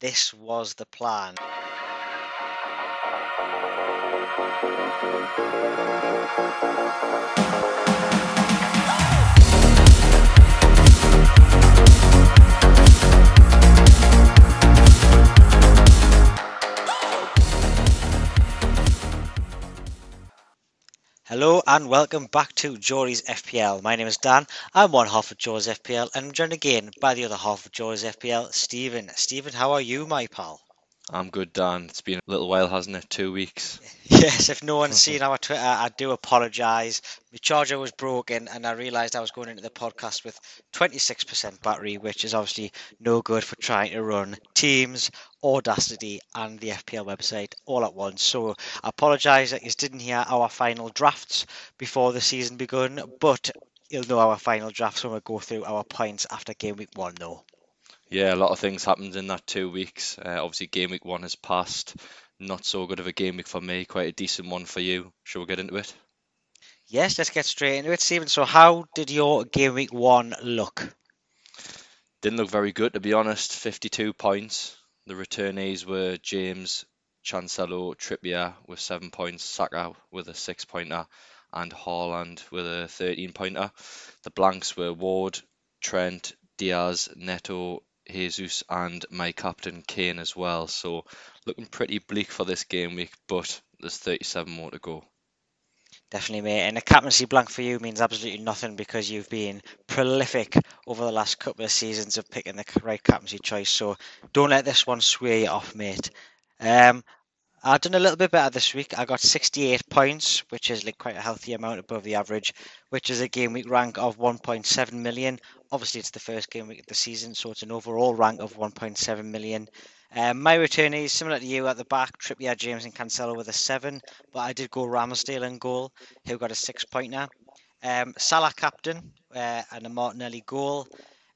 this was the plan. Hello and welcome back to Jory's FPL. My name is Dan. I'm one half of Jory's FPL and I'm joined again by the other half of Jory's FPL, Stephen. Stephen, how are you, my pal? I'm good, Dan. It's been a little while, hasn't it? Two weeks. Yes, if no one's oh. seen our Twitter, I do apologise. My charger was broken and I realised I was going into the podcast with 26% battery, which is obviously no good for trying to run Teams, Audacity, and the FPL website all at once. So I apologise that you didn't hear our final drafts before the season begun, but you'll know our final drafts when we go through our points after game week one, though. Yeah, a lot of things happened in that two weeks. Uh, obviously, game week one has passed. Not so good of a game week for me. Quite a decent one for you. Shall we get into it? Yes, let's get straight into it, Stephen. So, how did your game week one look? Didn't look very good, to be honest. 52 points. The returnees were James, Cancelo, Trippier with seven points, Saka with a six pointer, and Haaland with a 13 pointer. The blanks were Ward, Trent, Diaz, Neto, Jesus, and my captain Kane as well. So looking pretty bleak for this game week, but there's 37 more to go. Definitely, mate. And a captaincy blank for you means absolutely nothing because you've been prolific over the last couple of seasons of picking the right captaincy choice. So don't let this one sway you off, mate. Um, I've done a little bit better this week. I got 68 points, which is like quite a healthy amount above the average, which is a game week rank of 1.7 million. Obviously, it's the first game week of the season, so it's an overall rank of 1.7 million. Um, my returnees, similar to you at the back, Trippier, James, and Cancelo with a seven, but I did go Ramsdale in goal, who got a six pointer. Um, Salah captain uh, and a Martinelli goal,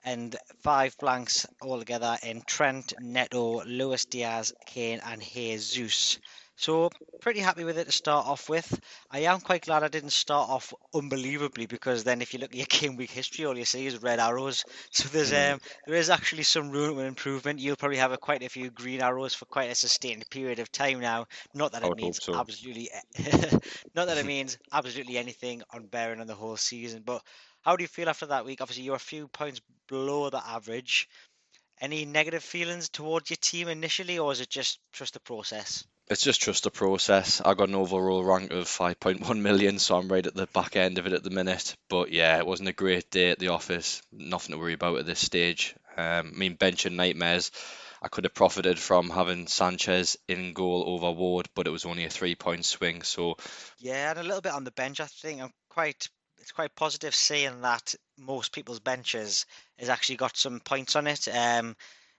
and five blanks altogether in Trent, Neto, Luis Diaz, Kane, and Jesus. So pretty happy with it to start off with. I am quite glad I didn't start off unbelievably because then if you look at your game week history, all you see is red arrows. So there's um there is actually some room for improvement. You'll probably have a, quite a few green arrows for quite a sustained period of time now. Not that it means so. absolutely not that it means absolutely anything on bearing on the whole season. But how do you feel after that week? Obviously you're a few points below the average. Any negative feelings towards your team initially, or is it just trust the process? It's just trust the process. I got an overall rank of 5.1 million, so I'm right at the back end of it at the minute. But yeah, it wasn't a great day at the office. Nothing to worry about at this stage. Um, I mean, bench and nightmares. I could have profited from having Sanchez in goal over Ward, but it was only a three-point swing. So Yeah, and a little bit on the bench. I think I'm quite. It's quite positive seeing that most people's benches has actually got some points on it. Um,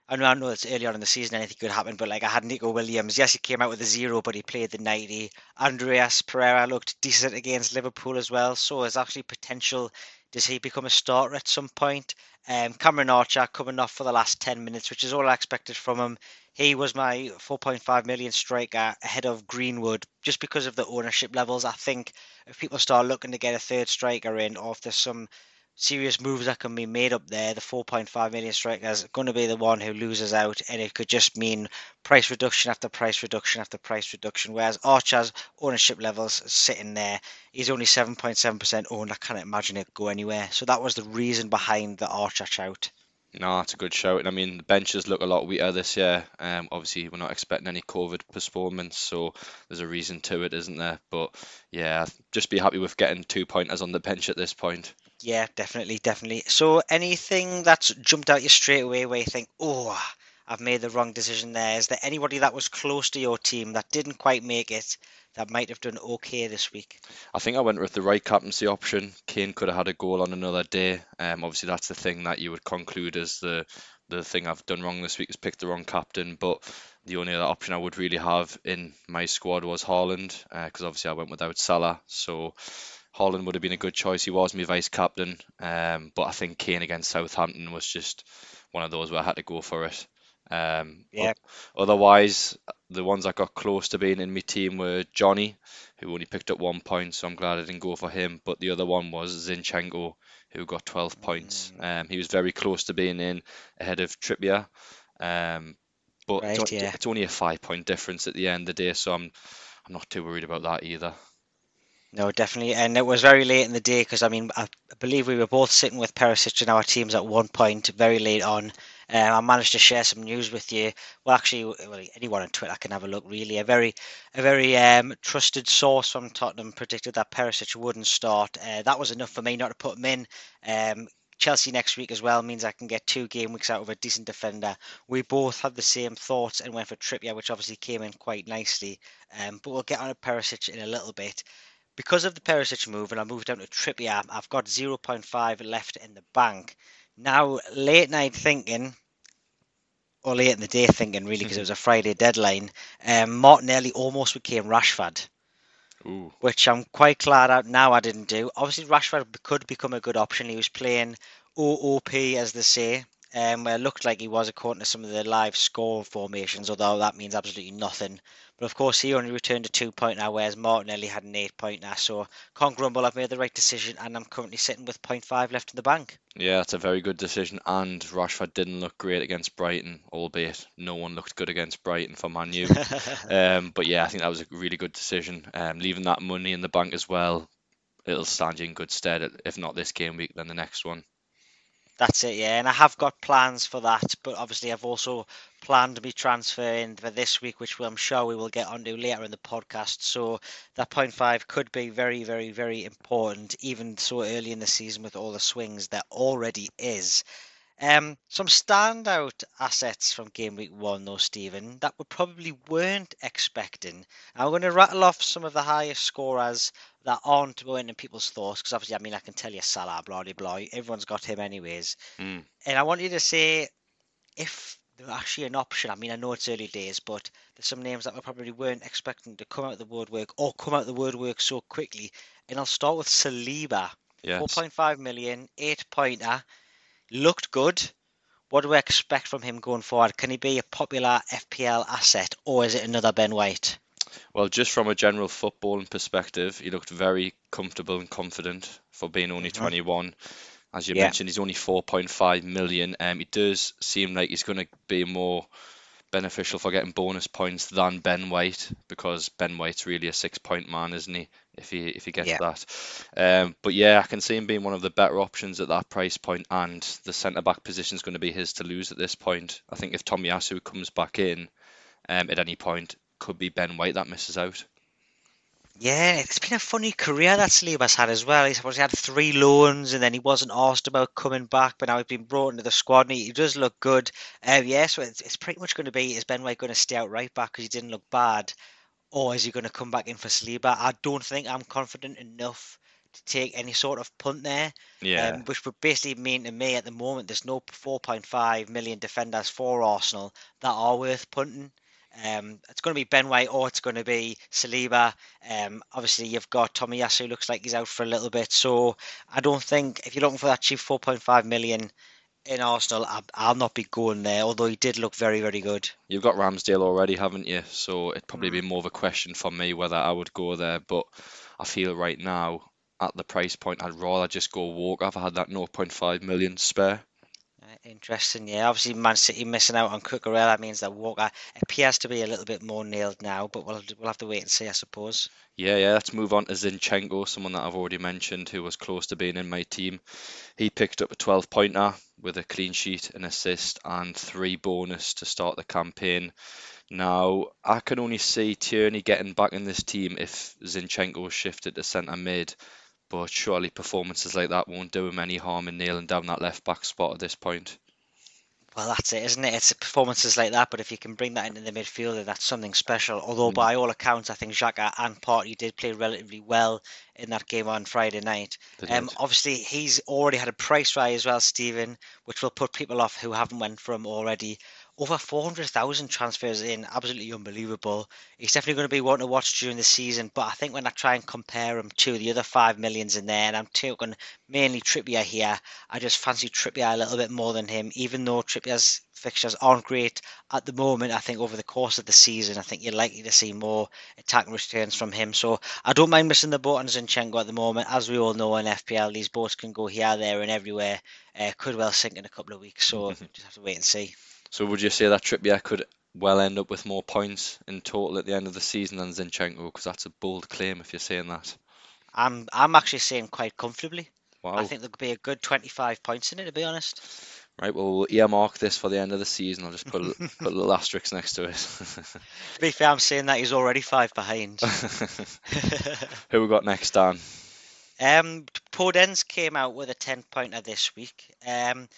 I know, I know it's early on in the season, anything could happen, but like I had Nico Williams. Yes, he came out with a zero, but he played the 90. Andreas Pereira looked decent against Liverpool as well, so there's actually potential. Does he become a starter at some point? Um, Cameron Archer coming off for the last 10 minutes, which is all I expected from him. He was my 4.5 million striker ahead of Greenwood just because of the ownership levels. I think if people start looking to get a third striker in, or if there's some serious moves that can be made up there, the 4.5 million striker is going to be the one who loses out, and it could just mean price reduction after price reduction after price reduction. Whereas Archer's ownership levels sitting there, he's only 7.7% owned. I can't imagine it go anywhere. So that was the reason behind the Archer shout. No, it's a good show. And I mean, the benches look a lot weaker this year. Um, obviously, we're not expecting any COVID postponements, so there's a reason to it, isn't there? But yeah, just be happy with getting two pointers on the bench at this point. Yeah, definitely, definitely. So anything that's jumped out you straight away where you think, oh, I've made the wrong decision there? Is there anybody that was close to your team that didn't quite make it that might have done okay this week? I think I went with the right captaincy option. Kane could have had a goal on another day. Um, obviously, that's the thing that you would conclude as the the thing I've done wrong this week is picked the wrong captain. But the only other option I would really have in my squad was Haaland, because obviously I went without Salah. So Haaland would have been a good choice. He was my vice captain, um, but I think Kane against Southampton was just one of those where I had to go for it. Um, Yeah. Otherwise, the ones that got close to being in my team were Johnny, who only picked up one point, so I'm glad I didn't go for him. But the other one was Zinchenko, who got 12 points. Um, he was very close to being in ahead of Trippier. Um, but Right, it's, yeah. it's only a five point difference at the end of the day, so I'm I'm not too worried about that either. No, definitely, and it was very late in the day because I mean I believe we were both sitting with Perisic in our teams at one point, very late on. Um, I managed to share some news with you. Well, actually, well, anyone on Twitter can have a look. Really, a very, a very um, trusted source from Tottenham predicted that Perisic wouldn't start. Uh, that was enough for me not to put him in. Um, Chelsea next week as well means I can get two game weeks out of a decent defender. We both had the same thoughts and went for Trippier, which obviously came in quite nicely. Um, but we'll get on to Perisic in a little bit because of the Perisic move, and I moved down to Trippier, I've got 0.5 left in the bank. Now, late night thinking, or late in the day thinking, really, because it was a Friday deadline, um, Martinelli almost became Rashford, Ooh, which I'm quite glad out now I didn't do. Obviously, Rashford could become a good option. He was playing OOP, as they say. Um, where it looked like he was according to some of the live score formations, although that means absolutely nothing. But of course, he only returned a two pointer, whereas Martinelli had an eight pointer. So can't grumble. I've made the right decision, and I'm currently sitting with 0.5 left in the bank. yeah, that's a very good decision. And Rashford didn't look great against Brighton, albeit no one looked good against Brighton for Man U. Um, but yeah, I think that was a really good decision. Um, leaving that money in the bank as well, it'll stand you in good stead. If not this game week, then the next one. That's it, yeah. And I have got plans for that, but obviously I've also planned to be transferring for this week, which I'm sure we will get onto later in the podcast. So that point five could be very, very, very important, even so early in the season with all the swings there already is. Um, some standout assets from game week one, though, Stephen, that we probably weren't expecting. I'm going to rattle off some of the highest scorers that aren't going in people's thoughts, because obviously, I mean, I can tell you Salah, blah, blah, blah. Everyone's got him anyways. Mm. And I want you to say if they're actually an option. I mean, I know it's early days, but there's some names that we probably weren't expecting to come out of the woodwork or come out of the woodwork so quickly. And I'll start with Saliba. Yes. 4.5 million, eight pointer. Looked good. What do we expect from him going forward? Can he be a popular FPL asset or is it another Ben White? Well, just from a general footballing perspective, he looked very comfortable and confident for being only Mhm. 21. As you Yeah. mentioned, he's only 4.5 million. Um, it does seem like he's going to be more beneficial for getting bonus points than Ben White because Ben White's really a six-point man, isn't he? If he if he gets Yeah. that. Um, but yeah, I can see him being one of the better options at that price point, and the centre back position is going to be his to lose at this point. I think if Tomiyasu comes back in um, at any point, could be Ben White that misses out. Yeah, it's been a funny career that Saliba's had as well. He's supposed he had three loans and then he wasn't asked about coming back, but now he's been brought into the squad and he, he does look good. Uh, yeah, so it's, it's pretty much going to be is Ben White going to stay out right back because he didn't look bad, or is he going to come back in for Saliba? I don't think I'm confident enough to take any sort of punt there. Yeah. Um, which would basically mean to me at the moment there's no 4.5 million defenders for Arsenal that are worth punting. Um, it's going to be Ben White or it's going to be Saliba. Um, obviously, you've got Tomiyasu, looks like he's out for a little bit. So I don't think if you're looking for that cheap 4.5 million in Arsenal, I, I'll not be going there, although he did look very, very good. You've got Ramsdale already, haven't you? So it'd probably Mm. be more of a question for me whether I would go there. But I feel right now at the price point, I'd rather just go walk. if I had that 0.5 million spare. Interesting, yeah. Obviously, Man City missing out on Cucurella means that Walker appears to be a little bit more nailed now, but we'll we'll have to wait and see, I suppose. Yeah, yeah. Let's move on to Zinchenko, someone that I've already mentioned who was close to being in my team. He picked up a 12 pointer with a clean sheet, an assist, and three bonus to start the campaign. Now, I can only see Tierney getting back in this team if Zinchenko shifted to centre mid, but surely performances like that won't do him any harm in nailing down that left back spot at this point. Well, that's it, isn't it? It's performances like that, but if you can bring that into the midfielder, that's something special. Although, Mm. by all accounts, I think Xhaka and Partey did play relatively well in that game on Friday night. Um, obviously, he's already had a price rise as well, Stephen, which will put people off who haven't went for him already. Over 400,000 transfers in, absolutely unbelievable. He's definitely going to be one to watch during the season, but I think when I try and compare him to the other 5 millions in there, and I'm talking mainly Trippier here, I just fancy Trippier a little bit more than him, even though Trippier's fixtures aren't great at the moment. I think over the course of the season, I think you're likely to see more attacking returns from him. So I don't mind missing the boat on Zinchenko at the moment. As we all know in FPL, these boats can go here, there, and everywhere. Uh, could well sink in a couple of weeks, so just have to wait and see. So would you say that Trippier could well end up with more points in total at the end of the season than Zinchenko? Because that's a bold claim if you're saying that. I'm I'm actually saying quite comfortably. Wow. I think there could be a good 25 points in it, to be honest. Right, well, we'll earmark this for the end of the season. I'll just put a, put a little asterisk next to it. To be fair, I'm saying that he's already five behind. Who we got next, Dan? um, Podence came out with a 10 pointer this week. Um,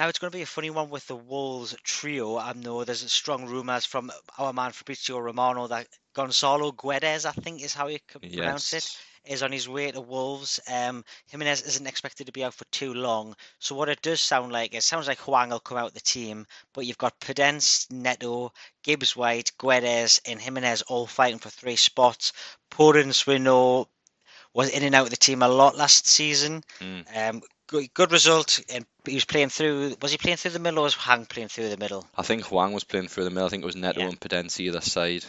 now it's going to be a funny one with the Wolves trio. I know there's strong rumours from our man Fabrizio Romano that Gonzalo Guedes, I think is how you can pronounce it, Yes. is on his way to Wolves. Um, Jimenez isn't expected to be out for too long. So what it does sound like, it sounds like Hwang will come out the team, but you've got Podence, Neto, Gibbs White, Guedes, and Jimenez all fighting for three spots. Podence, we know, was in and out of the team a lot last season. Mm. Um, good, good result, and he was playing through. Was he playing through the middle, or was Hwang playing through the middle? I think Hwang was playing through the middle. I think it was Neto Yeah. and Podence either side.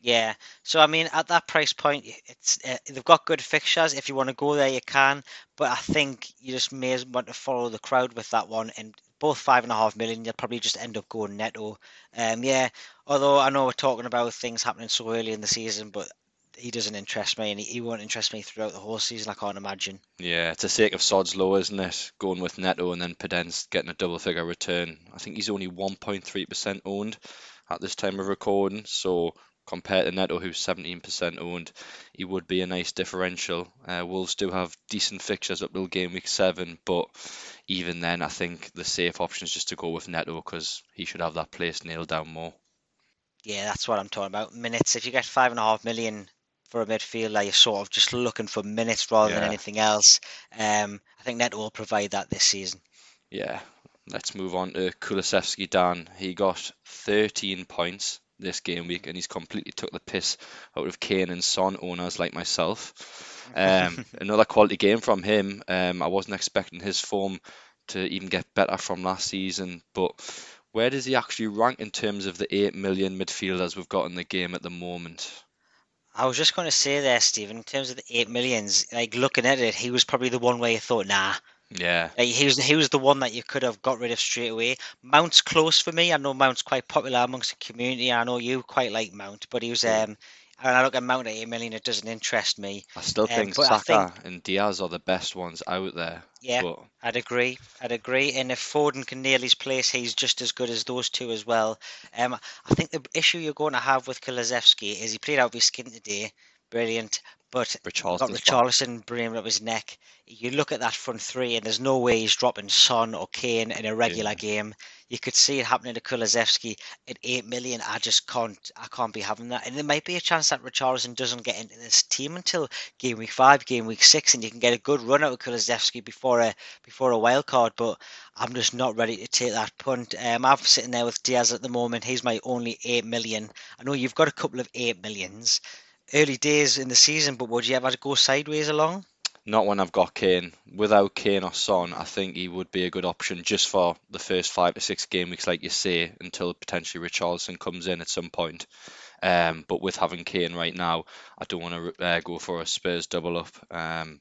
Yeah. So I mean, at that price point, it's uh, they've got good fixtures. If you want to go there, you can. But I think you just may as want to follow the crowd with that one. And both five and a half million, you'll probably just end up going Neto. Um, yeah. Although I know we're talking about things happening so early in the season, but he doesn't interest me, and he, he won't interest me throughout the whole season. I can't imagine. Yeah, it's a sake of sod's law, isn't it? Going with Neto and then Podence getting a double figure return. I think he's only 1.3% owned at this time of recording. So compared to Neto, who's 17% owned, he would be a nice differential. Uh, Wolves do have decent fixtures up till game week seven, but even then, I think the safe option is just to go with Neto because he should have that place nailed down more. Yeah, that's what I'm talking about. Minutes. If you get five and a half million for a midfielder, you're sort of just looking for minutes rather than anything else. Um, I think Neto will provide that this season. Yeah, let's move on to Kulusevski Dan. He got 13 points this game week and he's completely took the piss out of Kane and Son owners like myself. Um, another quality game from him. Um, I wasn't expecting his form to even get better from last season, but where does he actually rank in terms of the 8 million midfielders we've got in the game at the moment? I was just going to say there, Stephen, in terms of the eight millions, like looking at it, he was probably the one where you thought, nah. Yeah, Like he was, he was the one that you could have got rid of straight away. Mount's close for me. I know Mount's quite popular amongst the community. I know you quite like Mount, but he was. Um, and I look at Mount at eight million, it doesn't interest me. I still Um, think I Saka and Diaz are the best ones out there. Yeah, But I'd agree. I'd agree. And if Foden can nail his place, he's just as good as those two as well. Um, I think the issue you're going to have with Kulusevski is he played out of his skin today. Brilliant. But back. Richarlison bringing up his neck. You look at that front three, and there's no way he's dropping Son or Kane in a regular Yeah. game. You could see it happening to Kulusevski at eight million. I just can't. I can't be having that. And there might be a chance that Richarlison doesn't get into this team until game week five, game week six, and you can get a good run out of Kulusevski before a before a wild card. But I'm just not ready to take that punt. Um, I'm sitting there with Diaz at the moment. He's my only eight million. I know you've got a couple of eight millions early days in the season, but would you ever go sideways along? Not when I've got Kane. Without Kane or Son, I think he would be a good option just for the first five to six game weeks, like you say, until potentially Richarlison comes in at some point. Um, but with having Kane right now, I don't want to uh, go for a Spurs double up. Um,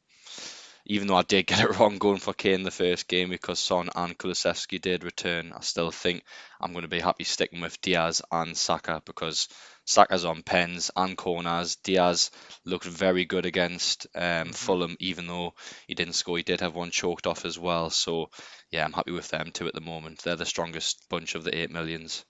even though I did get it wrong going for Kane the first game because Son and Kulusevski did return, I still think I'm going to be happy sticking with Diaz and Saka because Saka's on pens and corners. Diaz looked very good against um, Mhm. Fulham, even though he didn't score. He did have one choked off as well. So yeah, I'm happy with them two at the moment. They're the strongest bunch of the eight millions.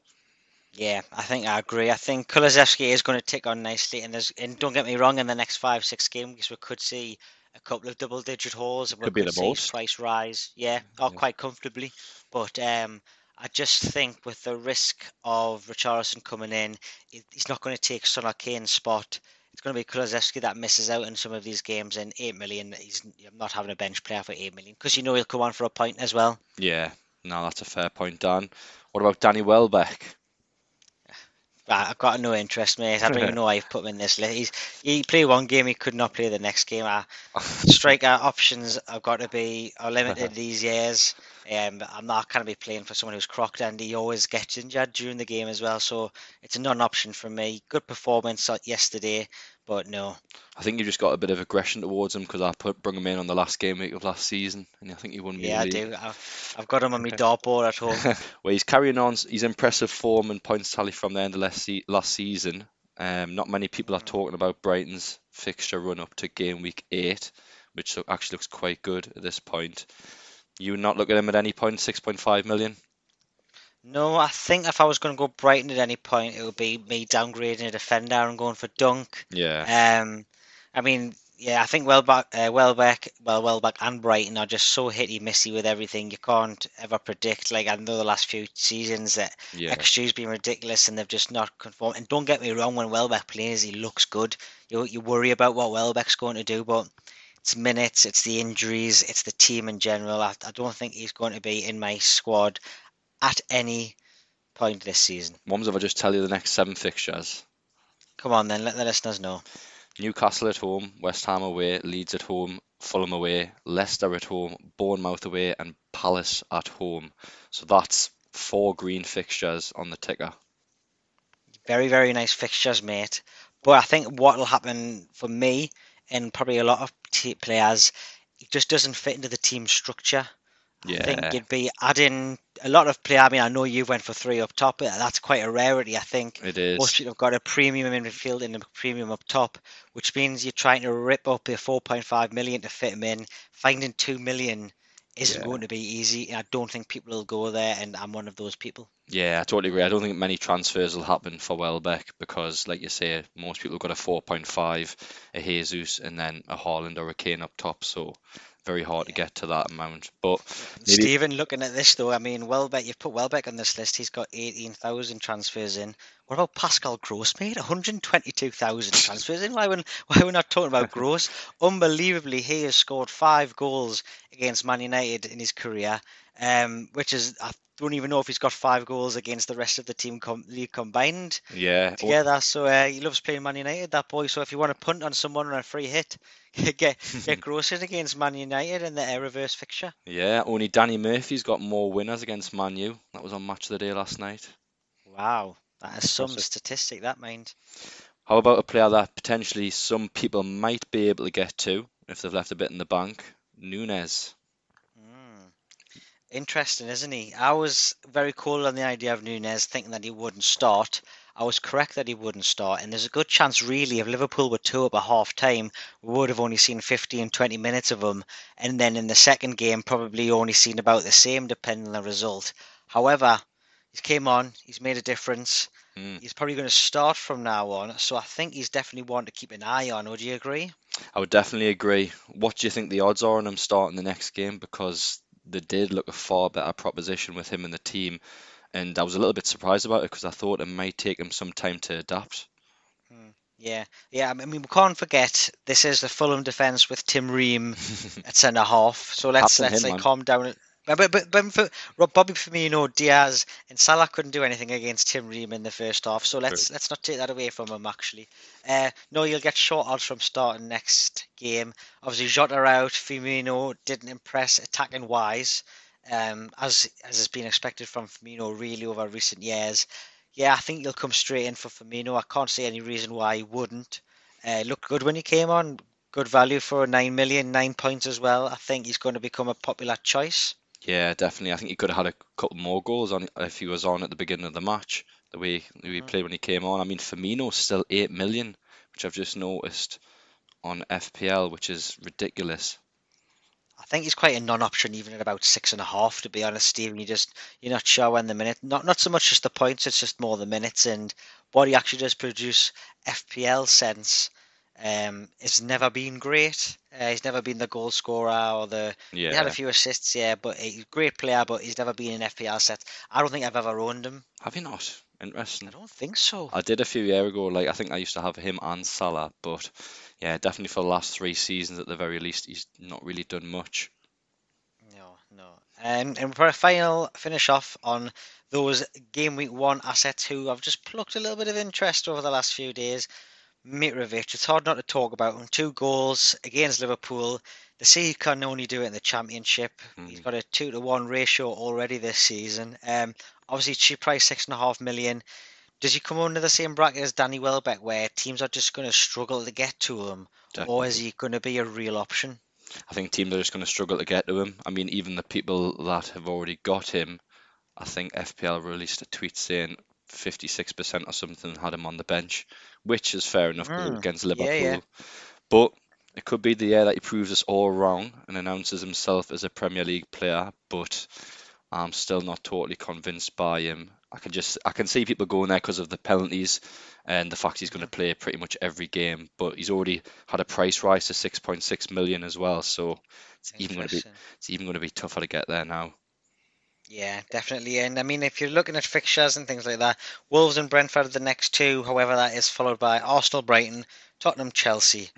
Yeah, I think I agree. I think Kulusevski is going to tick on nicely, and there's and don't get me wrong, in the next five six games we could see a couple of double digit hauls, and we Could be could the most. price rise. Yeah, or Yeah. quite comfortably. But um, I just think with the risk of Richarlison coming in, he's not going to take Son or Kane's spot. It's going to be Kulusevski that misses out in some of these games, and eight million. He's not having a bench player for eight million because you know he'll come on for a point as well. Yeah, no, that's a fair point, Dan. What about Danny Welbeck? I've got no interest, mate. I don't even know why you've put him in this list. He's, he played one game, he could not play the next game. I, striker options have got to be are limited these years. Um, I'm not going to be playing for someone who's crocked and he always gets injured during the game as well. So it's a non-option for me. Good performance yesterday, But no, I think you just got a bit of aggression towards him because I put brought him in on the last game week of last season, and I think he won me yeah, I do. I've, I've got him on my dartboard at home. well, he's carrying on his impressive form and points tally from the end of last, se- last season. Um, not many people are talking about Brighton's fixture run up to game week eight, which actually looks quite good at this point. You would not look at him at any point, 6.5 million. No, I think if I was going to go Brighton at any point, it would be me downgrading a defender and going for Dunk. Yeah. Um, I mean, yeah, I think Welbeck, uh, Welbeck, well, Welbeck and Brighton are just so hitty missy with everything. You can't ever predict. Like I know the last few seasons that Yeah. XG's been ridiculous and they've just not conformed. And don't get me wrong, when Welbeck plays, he looks good. You you worry about what Welbeck's going to do, but it's minutes, it's the injuries, it's the team in general. I, I don't think he's going to be in my squad at any point this season. Mums, if I just tell you the next seven fixtures Come on, then let the listeners know. Newcastle at home, West Ham away, Leeds at home, Fulham away, Leicester at home, Bournemouth away, and Palace at home. So that's four green fixtures on the ticker. Very, very nice fixtures, mate. But I think what will happen for me and probably a lot of t- players, it just doesn't fit into the team structure. I think you'd be adding a lot of player. I mean, I know you went for three up top, but that's quite a rarity. I think It is. most people have got a premium in midfield and a premium up top, which means you're trying to rip up your 4.5 million to fit him in. Finding 2 million isn't Yeah. going to be easy. I don't think people will go there, and I'm one of those people. Yeah, I totally agree. I don't think many transfers will happen for Welbeck because, like you say, most people have got a 4.5, a Jesus, and then a Haaland or a Kane up top. So very hard to get to that amount. But maybe Stephen, looking at this though, I mean, Welbeck, you've put Welbeck on this list. He's got 18,000 transfers in. What about Pascal Gross, mate? 122,000 transfers in. Why, we why are we not talking about Gross? Unbelievably, he has scored five goals against Man United in his career, um, which is, I don't even know if he's got five goals against the rest of the team com- league combined yeah, together. So uh, he loves playing Man United, that boy. So if you want to punt on someone on a free hit, get get Gross in against Man United in the reverse fixture. yeah, only Danny Murphy's got more winners against Man U. That was on Match of the Day last night. Wow, that is some Impressive. statistic, that mind. How about a player that potentially some people might be able to get to if they've left a bit in the bank? Nunez. Interesting, isn't he? I was very cool on the idea of Nunez, thinking that he wouldn't start. I was correct that he wouldn't start, and there's a good chance, really, if Liverpool were two up at half time, we would have only seen 15, 20 minutes of him, and then in the second game, probably only seen about the same, depending on the result. However, he's came on, he's made a difference. Mm. He's probably going to start from now on, so I think he's definitely one to keep an eye on. Would you agree? I would definitely agree. What do you think the odds are on him starting the next game? Because they did look a far better proposition with him in the team, and I was a little bit surprised about it because I thought it might take him some time to adapt. Hmm. Yeah, yeah. I mean, we can't forget this is the Fulham defence with Tim Ream at centre half. So let's let's him, like man. calm down. But but but, for, Rob- Bobby Firmino, Diaz, and Salah couldn't do anything against Tim Ream in the first half. So let's let's not take that away from him. Actually, uh, no, you'll get short odds from starting next game. Obviously, Jota out. Firmino didn't impress attacking wise, um, as as has been expected from Firmino really over recent years. Yeah, I think you'll come straight in for Firmino. I can't see any reason why he wouldn't. Uh, looked good when he came on. Good value for a nine million, nine points as well. I think he's going to become a popular choice. Yeah, definitely. I think he could have had a couple more goals on if he was on at the beginning of the match. The way he Mhm. played when he came on. I mean, Firmino's still eight million, which I've just noticed on FPL, which is ridiculous. I think he's quite a non-option, even at about six and a half. To be honest, Stephen, you just you're not sure when the minute. Not not so much just the points; it's just more the minutes and what he actually does produce. FPL sense, um, it's never been great. Uh, he's never been the goal scorer or the. He had a few assists, yeah, but he's a great player. But he's never been in FPL sets. I don't think I've ever owned him. Have you not? Interesting. I don't think so. I did a few years ago. Like I think I used to have him and Salah, but yeah, definitely for the last three seasons at the very least, he's not really done much. No, no. Um, and for a final finish off on those game week one assets who I've just plucked a little bit of interest over the last few days. Mitrovic, it's hard not to talk about him. Two goals against Liverpool. They say he can only do it in the Championship. He's got a two to one ratio already this season. Um, obviously cheap price, six and a half million. Does he come under the same bracket as Danny Welbeck, where teams are just going to struggle to get to him, or is he going to be a real option? I think teams are just going to struggle to get to him. I mean, even the people that have already got him, I think FPL released a tweet saying 56% or something had him on the bench, which is fair enough Mm, against Liverpool. yeah. But it could be the year that he proves us all wrong and announces himself as a Premier League player. But I'm still not totally convinced by him. I can just I can see people going there because of the penalties and the fact he's going to play pretty much every game. But he's already had a price rise to 6.6 million as well, so it's even going to be it's even going to be tougher to get there now. Yeah, definitely. And I mean, if you're looking at fixtures and things like that, Wolves and Brentford are the next two. However, that is followed by Arsenal, Brighton, Tottenham, Chelsea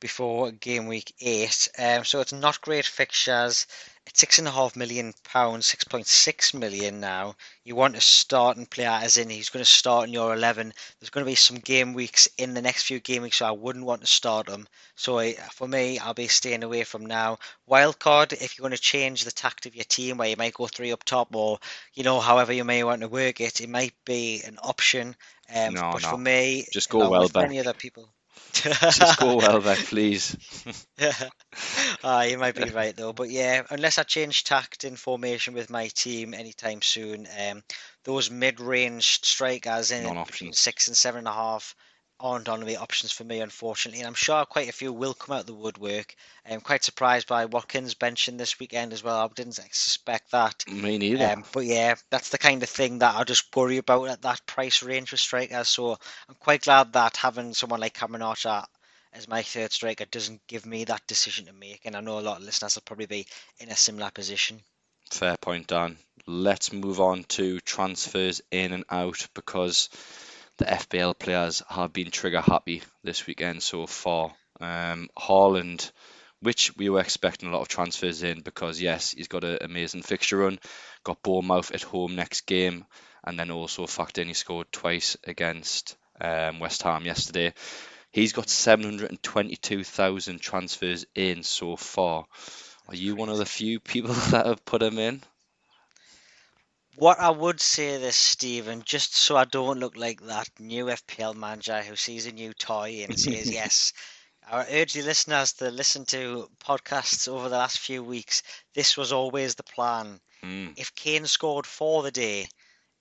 before game week eight. Um, so it's not great fixtures. It's six and a half million pounds, six point six million now. You want to start and play as in he's going to start in your eleven. There's going to be some game weeks in the next few game weeks, so I wouldn't want to start him. So I, for me, I'll be staying away from now. Wildcard, if you're going to change the tact of your team, where you might go three up top, or you know, however you may want to work it, it might be an option. Um, No, but for me, just go well Welbeck. many other people. Just well Welbeck, please. Ah, you might be right though, but yeah, unless I change tact in formation with my team anytime soon, um, those mid-range strikers in between six and seven and a half aren't on the options for me, unfortunately. And I'm sure quite a few will come out the woodwork. I'm quite surprised by Watkins benching this weekend as well. I didn't suspect that. Me neither. Um, but yeah, that's the kind of thing that I just worry about at that price range for strikers. So I'm quite glad that having someone like Cameron Archer as my third striker doesn't give me that decision to make. And I know a lot of listeners will probably be in a similar position. Fair point, Dan. Let's move on to transfers in and out because the FPL players have been trigger happy this weekend so far. Um, Haaland, which we were expecting a lot of transfers in because yes, he's got an amazing fixture run, got Bournemouth at home next game, and then also fact in he scored twice against um, West Ham yesterday. He's got 722,000 transfers in so far. Are you one of the few people that have put him in? What I would say this, Stephen, just so I don't look like that new FPL manager who sees a new toy and says, yes, I urge the listeners to listen to podcasts over the last few weeks. This was always the plan. Mm, If Kane scored for the day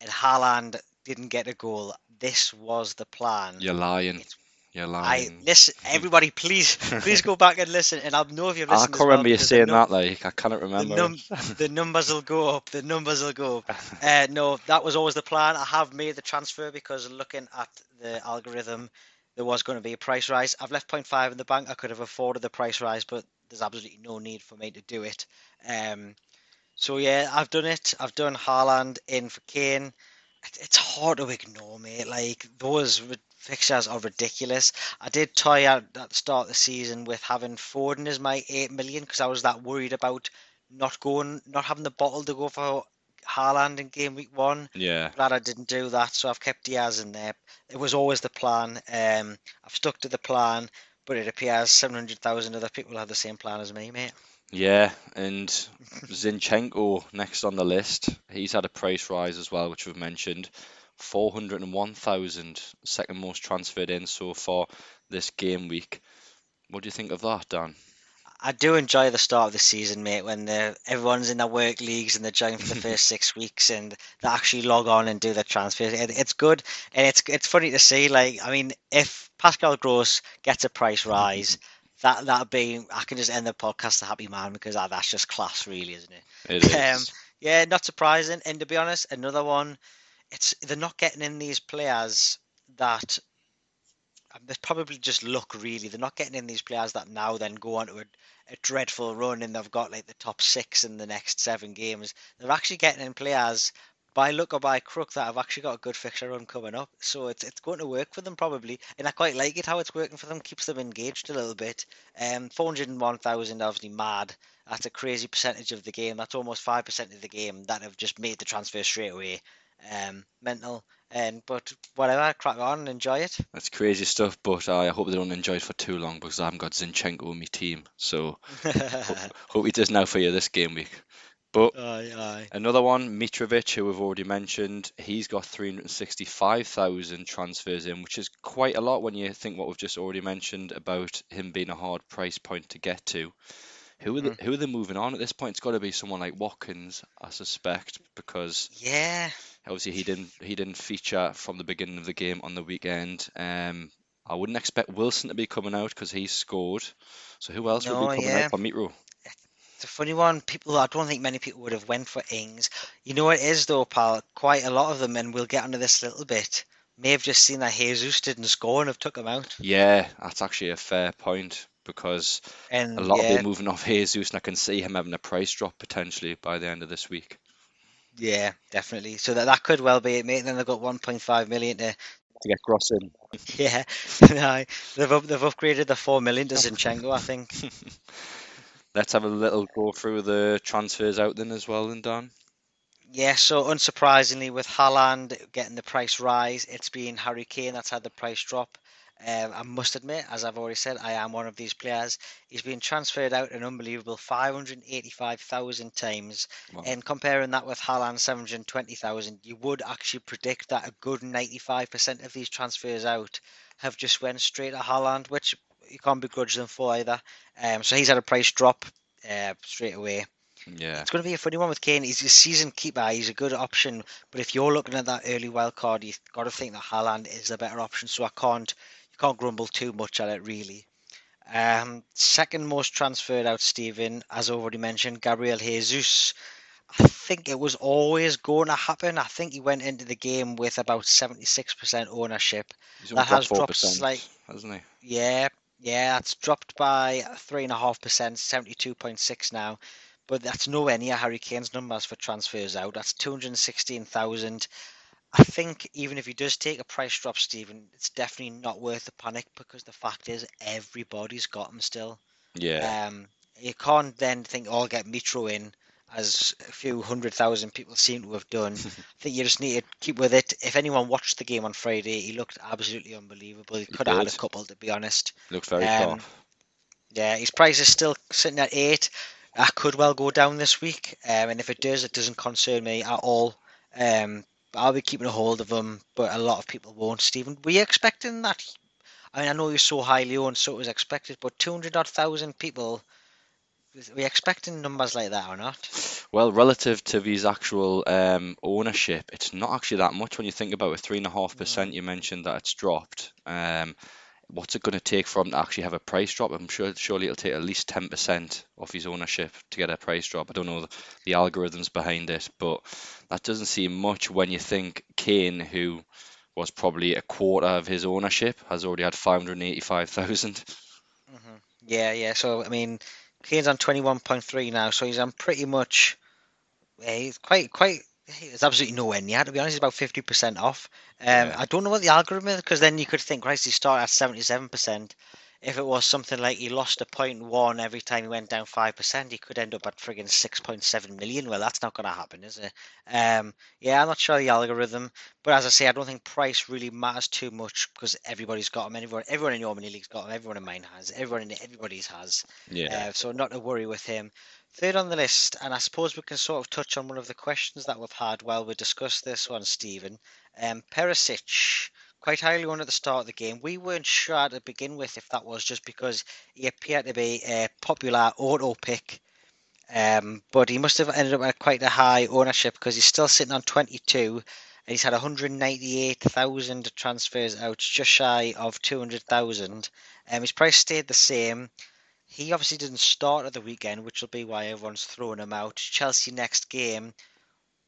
and Haaland didn't get a goal, this was the plan. you're lying. It's You're I listen, everybody, please, please go back and listen, and I'll know if you've I can't well remember you because saying num that. Like I cannot the remember. num the numbers will go up. The numbers will go up. Uh, no, that was always the plan. I have made the transfer because looking at the algorithm, there was going to be a price rise. I've left 0.5 in the bank. I could have afforded the price rise, but there's absolutely no need for me to do it. Um, so yeah, I've done it. I've done Haaland in for Kane. It's hard to ignore, mate. Like those fixtures are ridiculous. I did toy out at the start of the season with having Foden as my eight million because I was that worried about not going, not having the bottle to go for Haaland in game week one. Yeah, Glad I didn't do that, so I've kept Diaz in there. It was always the plan. Um, I've stuck to the plan, but it appears 700,000 other people have the same plan as me, mate. yeah, and Zinchenko next on the list. He's had a price rise as well, which we've mentioned. 401,000, second most transferred in so far this game week. What do you think of that, Dan? I do enjoy the start of the season, mate, when the, everyone's in their work leagues and they're joined for the first six weeks and they actually log on and do their transfers. It, it's good and it's it's funny to see. Like, I mean, if Pascal Gross gets a price rise, that that'd be I can just end the podcast a happy man because that, that's just class, really, isn't it? It Um, yeah, not surprising. And to be honest, another one. It's they're not getting in these players that um, they probably just luck really. They're not getting in these players that now then go on to a, a dreadful run and they've got like the top six in the next seven games. They're actually getting in players by luck or by crook that have actually got a good fixture run coming up. So it's it's going to work for them probably, and I quite like it how it's working for them. Keeps them engaged a little bit. Um, four hundred and one thousand obviously mad. That's a crazy percentage of the game. That's almost five percent of the game that have just made the transfer straight away. Um, mental. And but whatever, crack on and enjoy it. That's crazy stuff, but I hope they don't enjoy it for too long because I haven't got Zinchenko on my team. So ho- hope he does now for you this game week. But Aye, aye. Another one, Mitrovic, who we've already mentioned, he's got 365,000 transfers in, which is quite a lot when you think what we've just already mentioned about him being a hard price point to get to. Who are Mhm. they, who are they moving on at this point? It's got to be someone like Watkins, I suspect, because Yeah, obviously he didn't he didn't feature from the beginning of the game on the weekend. Um, I wouldn't expect Wilson to be coming out because he scored. So who else would be coming yeah. out for Mitro? It's a funny one. People, I don't think many people would have went for Ings. You know what it is though, pal? Quite a lot of them, and we'll get onto this a little bit. May have just seen that Jesus didn't score and have took him out. Yeah, that's actually a fair point because And a lot yeah, of people moving off Jesus, and I can see him having a price drop potentially by the end of this week. Yeah, definitely. So that that could well be it, mate. Then they've got 1.5 million to To get Gross in. yeah. no, they've up, they've upgraded the four million to Zinchenko, I think. Let's have a little go through the transfers out then as well, then Dan. Yeah, so unsurprisingly, with Haaland getting the price rise, it's been Harry Kane that's had the price drop. Um, I must admit, as I've already said, I am one of these players. He's been transferred out an unbelievable 585,000 times. Wow. And comparing that with Haaland 720,000, you would actually predict that a good 95% of these transfers out have just went straight to Haaland, which you can't begrudge them for either. Um, so he's had a price drop uh, straight away. Yeah, It's going to be a funny one with Kane. He's a season keeper. He's a good option. But if you're looking at that early wild card, you've got to think that Haaland is the better option. So I can't, can't grumble too much at it, really. Um, second most transferred out, Stephen, as already mentioned, Gabriel Jesus. I think it was always going to happen. I think he went into the game with about 76% ownership. he's that has dropped slightly. hasn't he? Yeah, yeah, that's dropped by three and a half percent, seventy-two point six now. But that's nowhere near Harry Kane's numbers for transfers out. That's two hundred sixteen thousand. I think even if he does take a price drop, Stephen, it's definitely not worth the panic because the fact is everybody's got him still. Yeah, Um, you can't then think, "Oh, I'll get Mitro in," as a few hundred thousand people seem to have done. I think you just need to keep with it. If anyone watched the game on Friday, he looked absolutely unbelievable. He He could have had a couple, to be honest. looks very um, sharp. Yeah, his price is still sitting at eight. That could well go down this week, um, and if it does, it doesn't concern me at all. Um, I'll be keeping a hold of him, but a lot of people won't. Stephen, were you expecting that? I mean, I know you're so highly owned, so it was expected, but 200 odd thousand people, were you expecting numbers like that or not? Well, relative to his actual um, ownership, it's not actually that much when you think about it. Three and a half percent. You mentioned that it's dropped. Um, what's it going to take for him to actually have a price drop? I'm sure surely it'll take at least 10% off his ownership to get a price drop. I don't know the, algorithms behind it, but that doesn't seem much when you think Kane, who was probably a quarter of his ownership, has already had 585,000. hmm Yeah, yeah. So, I mean, Kane's on 21.3 now, so he's on pretty much. Yeah, he's quite, quite. It's absolutely nowhere near. To be honest, it's about 50% off. Um, Yeah. I don't know what the algorithm is because then you could think, right, he started at 77%. If it was something like he lost a point one every time he went down 5%, he could end up at friggin' 6.7 million. Well, that's not going to happen, is it? Um, yeah, I'm not sure the algorithm, but as I say, I don't think price really matters too much because everybody's got him. Everyone, everyone in your mini league's got him. Everyone in mine has. Everyone in everybody's has. Yeah. Uh, so not to worry with him. Third on the list, and I suppose we can sort of touch on one of the questions that we've had while we discuss this one, Stephen. Um, Perisic, quite highly on at the start of the game. We weren't sure to begin with if that was just because he appeared to be a popular auto pick, um, but he must have ended up at quite a high ownership because he's still sitting on 22 and he's had 198,000 transfers out, just shy of 200,000. Um, his price stayed the same. He obviously didn't start at the weekend, which will be why everyone's throwing him out. Chelsea next game.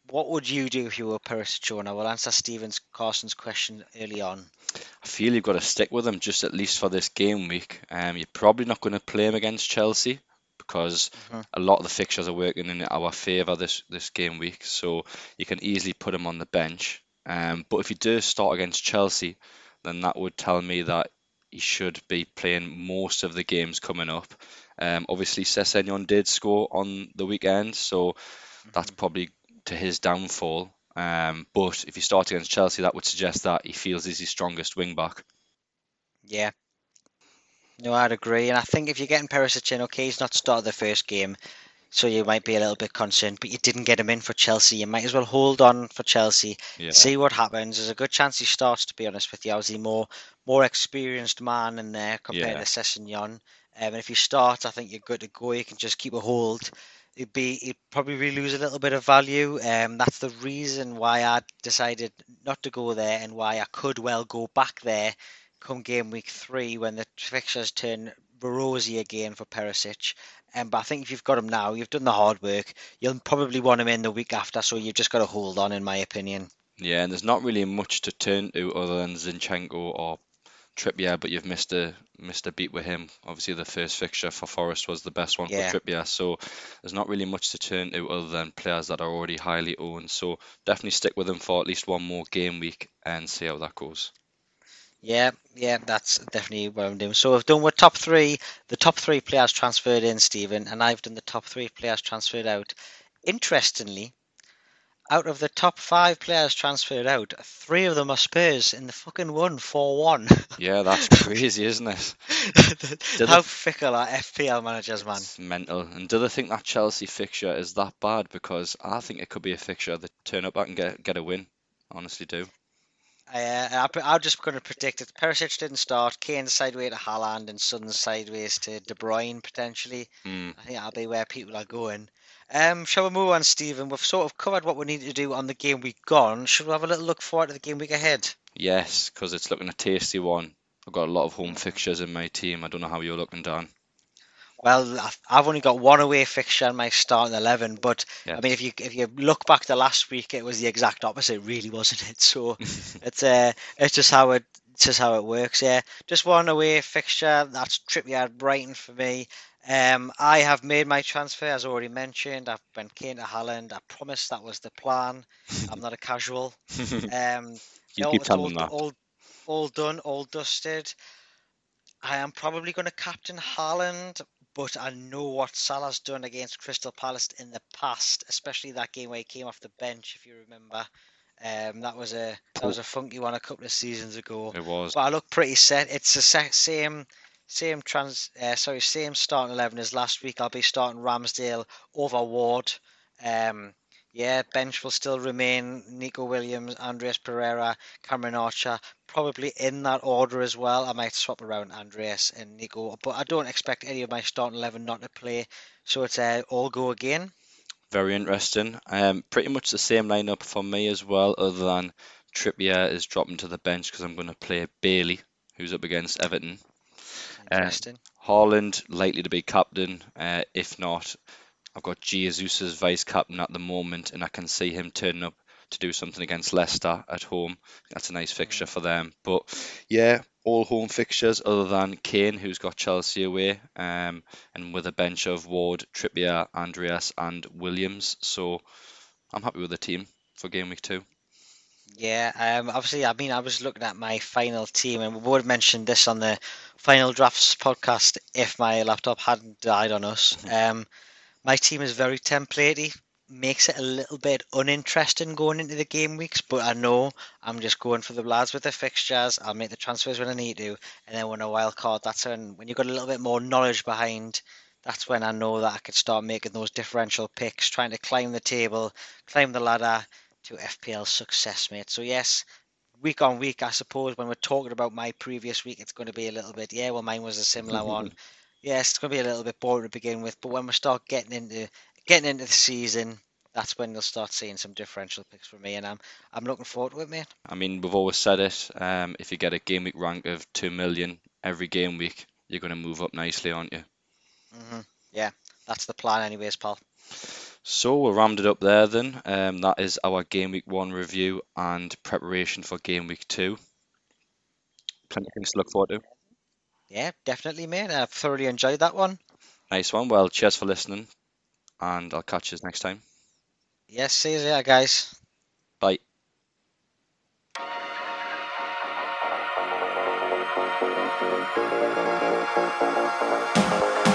What would you do if you were Perisic owner? We'll answer Stevens Carson's question early on. I feel you've got to stick with him just at least for this game week. Um, you're probably not going to play him against Chelsea because Mhm. a lot of the fixtures are working in our favour this this game week, so you can easily put him on the bench. Um, but if you do start against Chelsea, then that would tell me that he should be playing most of the games coming up. Um, obviously, Sessegnon did score on the weekend, so that's probably to his downfall. Um, but if he starts against Chelsea, that would suggest that he feels he's his strongest wing back. Yeah. No, I'd agree. And I think if you're getting Perisic in, okay, he's not started the first game. So you might be a little bit concerned. But you didn't get him in for Chelsea. You might as well hold on for Chelsea, Yeah. see what happens. There's a good chance he starts. To be honest with you, obviously more more experienced man in there compared Yeah. to Sessegnon. Um, and if you start, I think you're good to go. You can just keep a hold. It'd be it'd probably lose a little bit of value. Um, that's the reason why I decided not to go there and why I could well go back there come game week three when the fixtures turn rosy again for Perisic. Um, but I think if you've got him now, you've done the hard work. You'll probably want him in the week after, so you've just got to hold on, in my opinion. Yeah, and there's not really much to turn to other than Zinchenko or Trippier, but you've missed a missed a beat with him. Obviously, the first fixture for Forest was the best one Yeah. for Trippier, so there's not really much to turn to other than players that are already highly owned. So definitely stick with him for at least one more game week and see how that goes. Yeah, yeah, that's definitely what I'm doing. So I've done with top three, the top three players transferred in, Stephen, and I've done the top three players transferred out. Interestingly, out of the top five players transferred out, three of them are Spurs in the fucking one, 4 1. Yeah, that's crazy, isn't it? How it- fickle are FPL managers, man? It's mental. And do they think that Chelsea fixture is that bad? Because I think it could be a fixture that turn up and get get a win. Honestly, do. Uh, I, I'm just going to predict it. Perisic didn't start. Kane sideways to Haaland and Son sideways to De Bruyne potentially. Hmm. I think that'll be where people are going. Um, shall we move on, Stephen? We've sort of covered what we need to do on the game week gone. Should we have a little look forward to the game week ahead? Yes, because it's looking a tasty one. I've got a lot of home fixtures in my team. I don't know how you're looking, Dan. Well, I've- only got one away fixture in my starting eleven, but Yeah. I mean, if you if you look back to last week, it was the exact opposite, really, wasn't it? So it's uh, it's just how it it's just how it works. Yeah, just one away fixture. That's Trippier Brighton for me. Um, I have made my transfer, as already mentioned. I've been keen to Haaland. I promised that was the plan. I'm not a casual. Um, you no, keep telling all, that. all, all done, all dusted. I am probably going to captain Haaland, but I know what Salah's done against Crystal Palace in the past, especially that game where he came off the bench, if you remember. Um, that was a that was a funky one a couple of seasons ago. It was. But I look pretty set. It's the same same trans uh, sorry same starting eleven as last week. I'll be starting Ramsdale over Ward. Um, yeah, bench will still remain Nico Williams, Andreas Pereira, Cameron Archer, probably in that order as well. I might swap around Andreas and Nico, but I don't expect any of my starting eleven not to play. So it's uh, all go again. Very interesting. Um, pretty much the same lineup for me as well, other than Trippier is dropping to the bench because I'm going to play Bailey, who's up against Everton. Uh, Interesting. Haaland likely to be captain. Uh, if not, I've got Jesus as vice captain at the moment, and I can see him turning up to do something against Leicester at home. That's a nice fixture for them. But yeah, all home fixtures other than Kane, who's got Chelsea away, um, and with a bench of Ward, Trippier, Andreas, and Williams. So I'm happy with the team for game week two. Yeah, um, obviously, I mean, I was looking at my final team, and we would have mentioned this on the final drafts podcast if my laptop hadn't died on us. Um, my team is very templatey, makes it a little bit uninteresting going into the game weeks, but I know I'm just going for the lads with the fixtures. I'll make the transfers when I need to, and then when a wild card, that's when when you've got a little bit more knowledge behind. That's when I know that I could start making those differential picks, trying to climb the table, climb the ladder to FPL success, mate. So yes, week on week, I suppose when we're talking about my previous week, it's going to be a little bit. Yeah, well, mine was a similar one. Yes, it's going to be a little bit boring to begin with, but when we start getting into getting into the season, that's when you'll start seeing some differential picks for me, and I'm I'm looking forward to it, mate. I mean, we've always said it. Um, if you get a game week rank of two million every game week, you're going to move up nicely, aren't you? hmm Yeah, that's the plan, anyways, pal. So we'll round it up there then. Um, that is our game week one review and preparation for game week two. Plenty of things to look forward to. Yeah, definitely, mate. I've thoroughly enjoyed that one. Nice one. Well, cheers for listening, and I'll catch you next time. Yes, see you later, guys. Bye. Thank